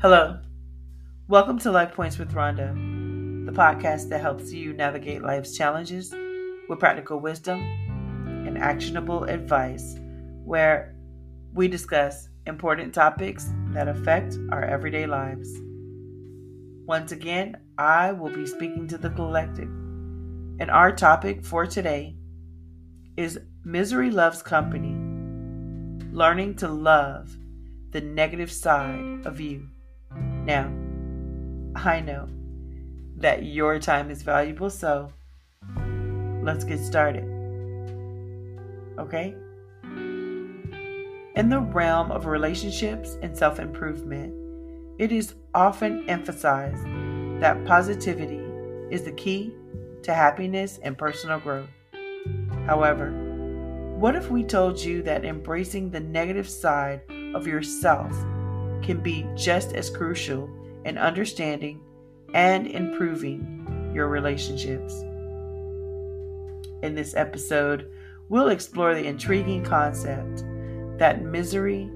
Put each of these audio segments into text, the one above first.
Hello. Welcome to Life Points with Ronda, the podcast that helps you navigate life's challenges with practical wisdom and actionable advice, where we discuss important topics that affect our everyday lives. Once again, I will be speaking to the collective, and our topic for today is Misery Loves Company Learning to Love the Negative Side of You. Now, I know that your time is valuable, so let's get started. Okay? In the realm of relationships and self improvement, it is often emphasized that positivity is the key to happiness and personal growth. However, what if we told you that embracing the negative side of yourself can be just as crucial in understanding and improving your relationships. In this episode, we'll explore the intriguing concept that misery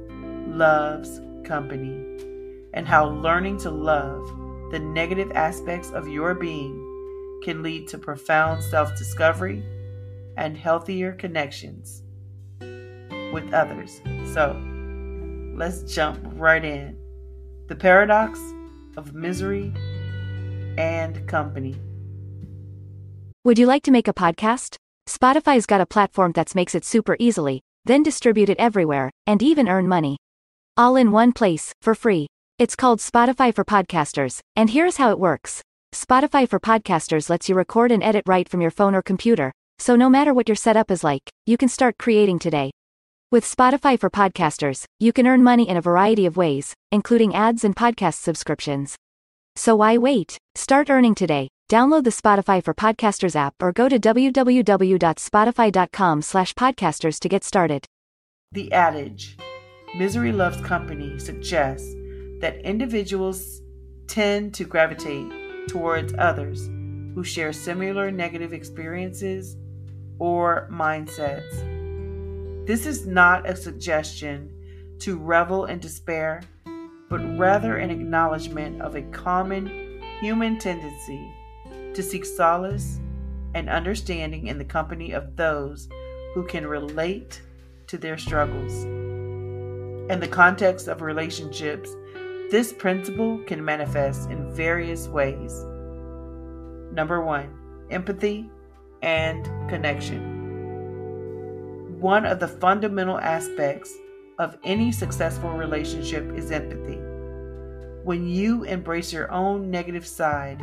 loves company and how learning to love the negative aspects of your being can lead to profound self discovery and healthier connections with others. So, let's jump right in. The paradox of misery and company. Would you like to make a podcast? Spotify's got a platform that makes it super easily, then distribute it everywhere, and even earn money. All in one place, for free. It's called Spotify for Podcasters, and here's how it works Spotify for Podcasters lets you record and edit right from your phone or computer, so no matter what your setup is like, you can start creating today. With Spotify for Podcasters, you can earn money in a variety of ways, including ads and podcast subscriptions. So why wait? Start earning today. Download the Spotify for Podcasters app or go to www.spotify.com/podcasters to get started. The adage, misery loves company, suggests that individuals tend to gravitate towards others who share similar negative experiences or mindsets. This is not a suggestion to revel in despair, but rather an acknowledgement of a common human tendency to seek solace and understanding in the company of those who can relate to their struggles. In the context of relationships, this principle can manifest in various ways. Number one, empathy and connection one of the fundamental aspects of any successful relationship is empathy. When you embrace your own negative side,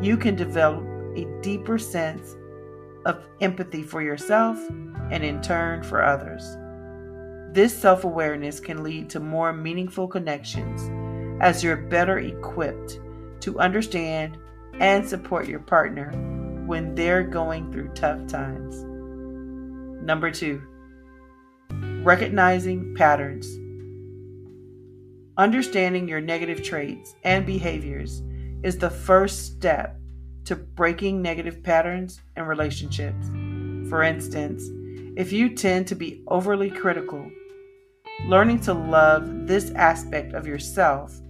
you can develop a deeper sense of empathy for yourself and in turn for others. This self awareness can lead to more meaningful connections as you're better equipped to understand and support your partner when they're going through tough times. Number two, recognizing patterns. Understanding your negative traits and behaviors is the first step to breaking negative patterns and relationships. For instance, if you tend to be overly critical, learning to love this aspect of yourself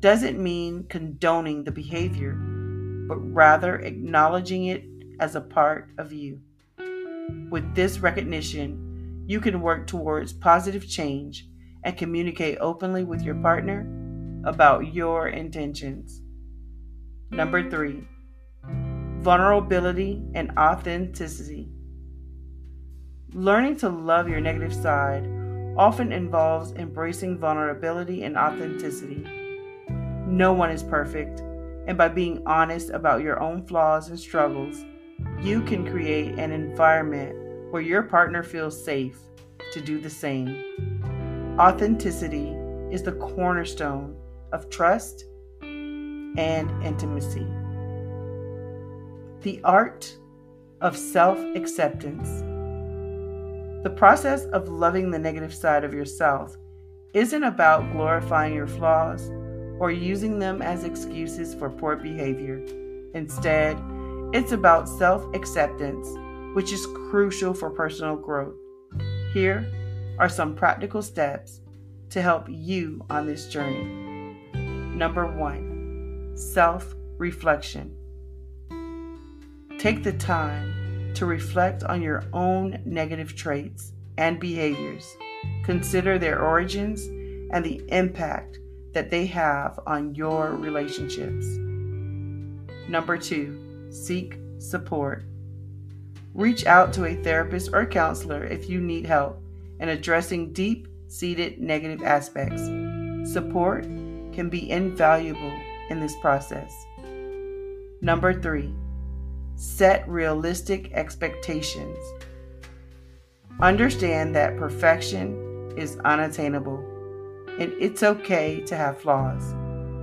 doesn't mean condoning the behavior, but rather acknowledging it as a part of you. With this recognition, you can work towards positive change and communicate openly with your partner about your intentions. Number three, vulnerability and authenticity. Learning to love your negative side often involves embracing vulnerability and authenticity. No one is perfect, and by being honest about your own flaws and struggles, you can create an environment where your partner feels safe to do the same. Authenticity is the cornerstone of trust and intimacy. The art of self acceptance. The process of loving the negative side of yourself isn't about glorifying your flaws or using them as excuses for poor behavior. Instead, it's about self acceptance, which is crucial for personal growth. Here are some practical steps to help you on this journey. Number one, self reflection. Take the time to reflect on your own negative traits and behaviors. Consider their origins and the impact that they have on your relationships. Number two, seek support. Reach out to a therapist or counselor if you need help in addressing deep seated negative aspects. Support can be invaluable in this process. Number three, set realistic expectations. Understand that perfection is unattainable, and it's okay to have flaws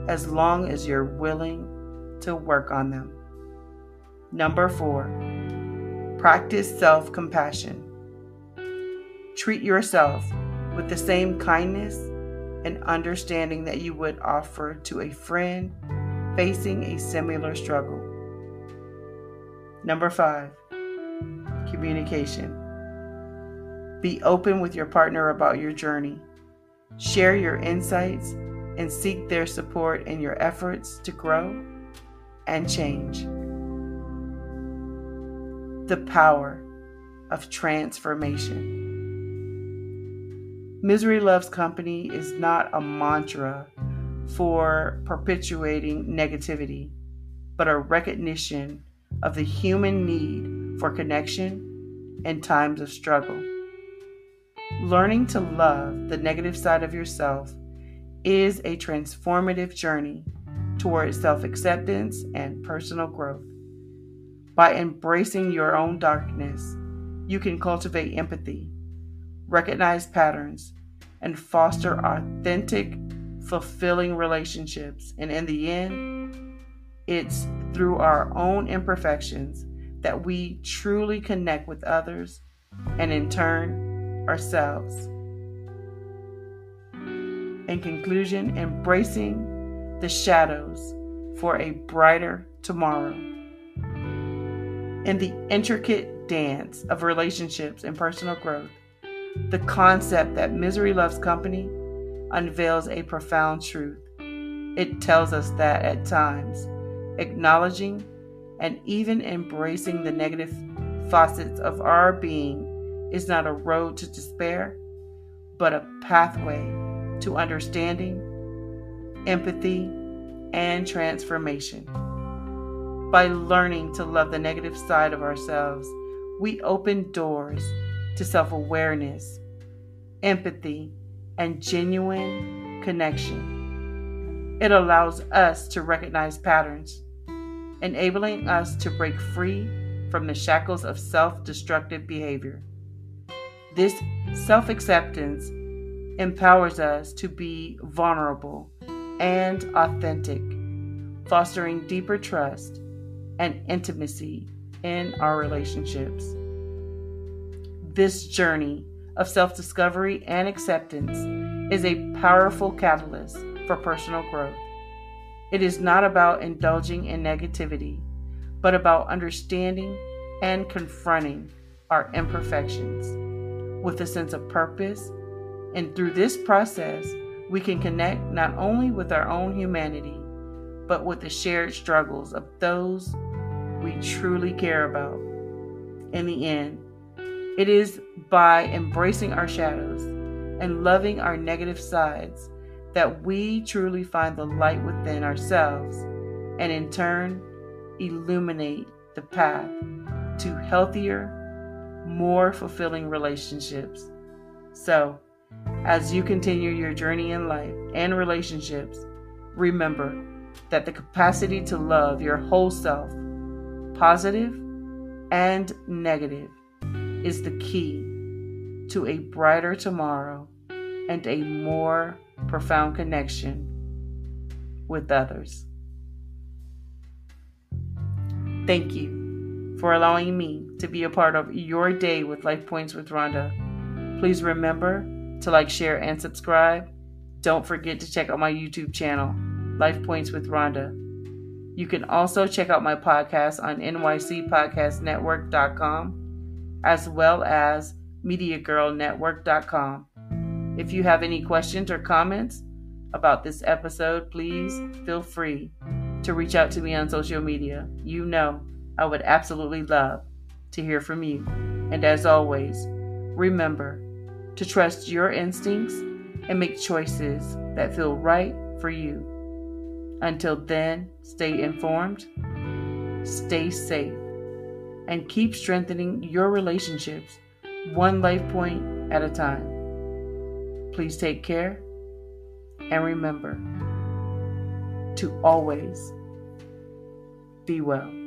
as long as you're willing to work on them. Number four, practice self compassion. Treat yourself with the same kindness and understanding that you would offer to a friend facing a similar struggle. Number five, communication. Be open with your partner about your journey. Share your insights and seek their support in your efforts to grow and change. The power of transformation. Misery Loves Company is not a mantra for perpetuating negativity, but a recognition of the human need for connection in times of struggle. Learning to love the negative side of yourself is a transformative journey towards self acceptance and personal growth. By embracing your own darkness, you can cultivate empathy, recognize patterns, and foster authentic, fulfilling relationships. And in the end, it's through our own imperfections that we truly connect with others and in turn ourselves. In conclusion, embracing the shadows for a brighter tomorrow. In the intricate dance of relationships and personal growth, the concept that misery loves company unveils a profound truth. It tells us that at times, acknowledging and even embracing the negative facets of our being is not a road to despair, but a pathway to understanding, empathy, and transformation. By learning to love the negative side of ourselves, we open doors to self awareness, empathy, and genuine connection. It allows us to recognize patterns, enabling us to break free from the shackles of self destructive behavior. This self acceptance empowers us to be vulnerable and authentic, fostering deeper trust and intimacy in our relationships. This journey of self discovery and acceptance is a powerful catalyst for personal growth. It is not about indulging in negativity, but about understanding and confronting our imperfections with a sense of purpose. And through this process, we can connect not only with our own humanity, but with the shared struggles of those we truly care about. In the end, it is by embracing our shadows and loving our negative sides that we truly find the light within ourselves and in turn illuminate the path to healthier, more fulfilling relationships. So, as you continue your journey in life and relationships, remember that the capacity to love your whole self, positive and negative, is the key to a brighter tomorrow and a more profound connection with others. Thank you for allowing me to be a part of your day with Life Points with Ronda. Please remember to like, share, and subscribe. Don't forget to check out my YouTube channel, Life Points with Ronda. You can also check out my podcast on nycpodcastnetwork.com as well as MediaGirlNetwork.com. If you have any questions or comments, about this episode, please feel free to reach out to me on social media. You know, I would absolutely love to hear from you. And as always, remember to trust your instincts and make choices that feel right for you. Until then, stay informed, stay safe, and keep strengthening your relationships one life point at a time. Please take care and remember to always be well.